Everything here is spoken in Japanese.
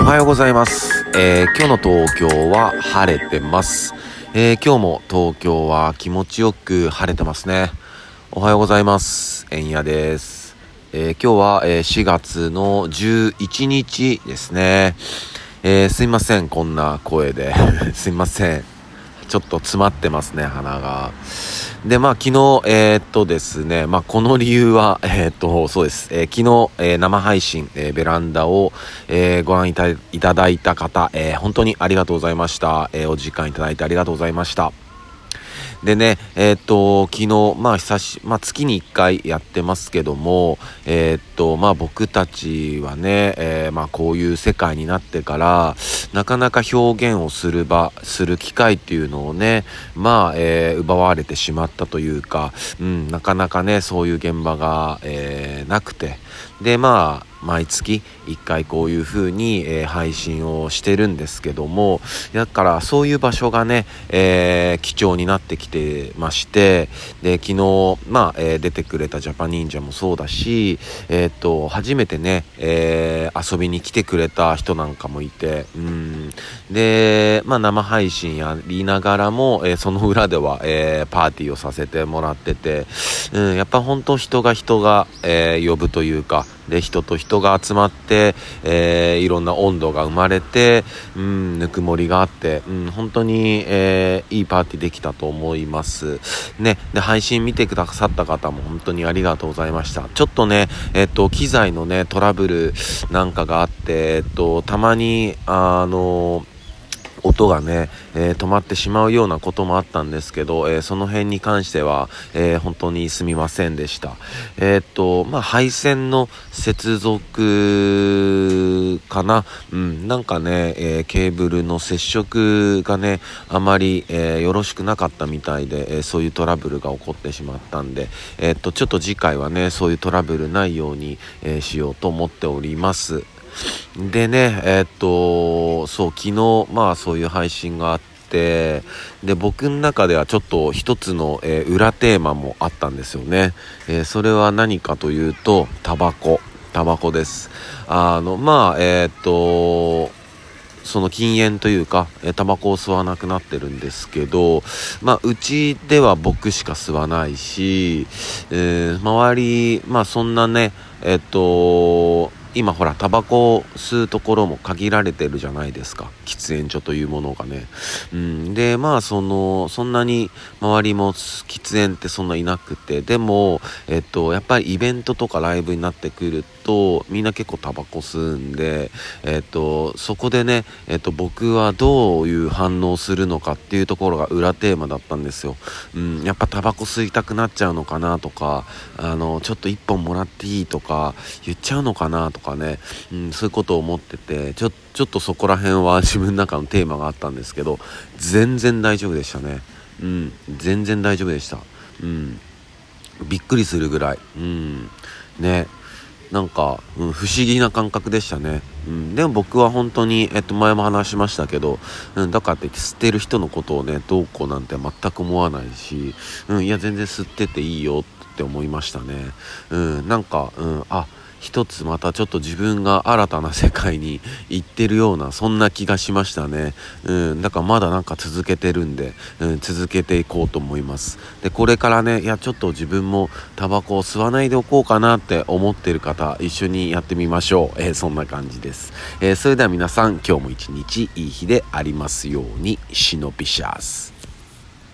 おはようございます。えー、今日の東京は晴れてます。えー、今日も東京は気持ちよく晴れてますね。おはようございます。えんやです。えー、今日は、え4月の11日ですね。えすいません、こんな声で。すいません。ちょっと詰まってますね、鼻が。で、まあ、昨日、えー、っとですね、まあ、この理由は、えー、っと、そうです。えー、昨日、え生配信、えベランダを、えご覧いただいた方、え本当にありがとうございました。えお時間いただいてありがとうございました。でね、えー、っと、昨日、まあ、久し、まあ、月に1回やってますけども、えー、っと、まあ、僕たちはね、えー、まあ、こういう世界になってから、なかなか表現をする場、する機会っていうのをね、まあ、え奪われてしまったというか、うん、なかなかね、そういう現場が、えなくて、で、まあ、毎月1回こういう風に、えー、配信をしてるんですけどもだからそういう場所がね、えー、貴重になってきてましてで昨日、まあえー、出てくれたジャパニンジャもそうだし、え、っと初めてね、え遊びに来てくれた人なんかもいてうん。で、まあ、生配信やりながらも、えその裏では、えパーティーをさせてもらってて、うん、やっぱ本当人が人が、え呼ぶというかで人と人が集まって、えー、いろんな温度が生まれて、うん、ぬくもりがあって、うん、本当に、えー、いいパーティーできたと思います。ね、で、配信見てくださった方も本当にありがとうございました。ちょっとね、えっと、機材のね、トラブルなんかがあって、えっと、たまに、あの音がね、えー、止まってしまうようなこともあったんですけど、えー、その辺に関しては、えー、本当にすみませんでした。えっと、まあ、配線の接続かな？うん、なんかね、えケーブルの接触がね、あまり、えよろしくなかったみたいで、えそういうトラブルが起こってしまったんで、えっと、ちょっと次回はね、そういうトラブルないように、えしようと思っております。でね、えー、っと、そう、昨日、まあそういう配信があって、で、僕の中ではちょっと一つの、えー、裏テーマもあったんですよね。えー、それは何かというと、タバコ。タバコです。あの、まあ、えっと、その禁煙というか、えタバコを吸わなくなってるんですけど、まあ、うちでは僕しか吸わないし、えー、周り、まあ、そんなね、えっと、今ほらタバコを吸うところも限られてるじゃないですか。喫煙所というものがね、うん、でまあそのそんなに周りも喫煙ってそんないなくて。でもえっとやっぱりイベントとかライブになってくるとみんな結構タバコ吸うんでえっとそこでねえっと僕はどういう反応するのかっていうところが裏テーマだったんですよ、うん、やっぱタバコ吸いたくなっちゃうのかなとかあのちょっと1本もらっていいとか言っちゃうのかなとかかね、うん、そういうことを思っててちょちょっとそこら辺は 自分の中のテーマがあったんですけど全然大丈夫でしたね。うん全然大丈夫でした。うんびっくりするぐらい。うんね。なんか、うん、不思議な感覚でしたね。うん、でも僕は本当に、えっと、前も話しましたけど、うん、だからって吸ってる人のことをね、どうこうなんて全く思わないし、うん、いや、全然吸ってていいよって思いましたね。うん、なんか、うん、あ、一つまたちょっと自分が新たな世界に行ってるようなそんな気がしましたね。うん、だからまだなんか続けてるんで、うん、続けていこうと思います。で、これからね、いやちょっと自分もタバコを吸わないでおこうかなって思ってる方、一緒にやってみましょう。えー、そんな感じです。えー、それでは皆さん、今日も一日いい日でありますように、シノピシャス。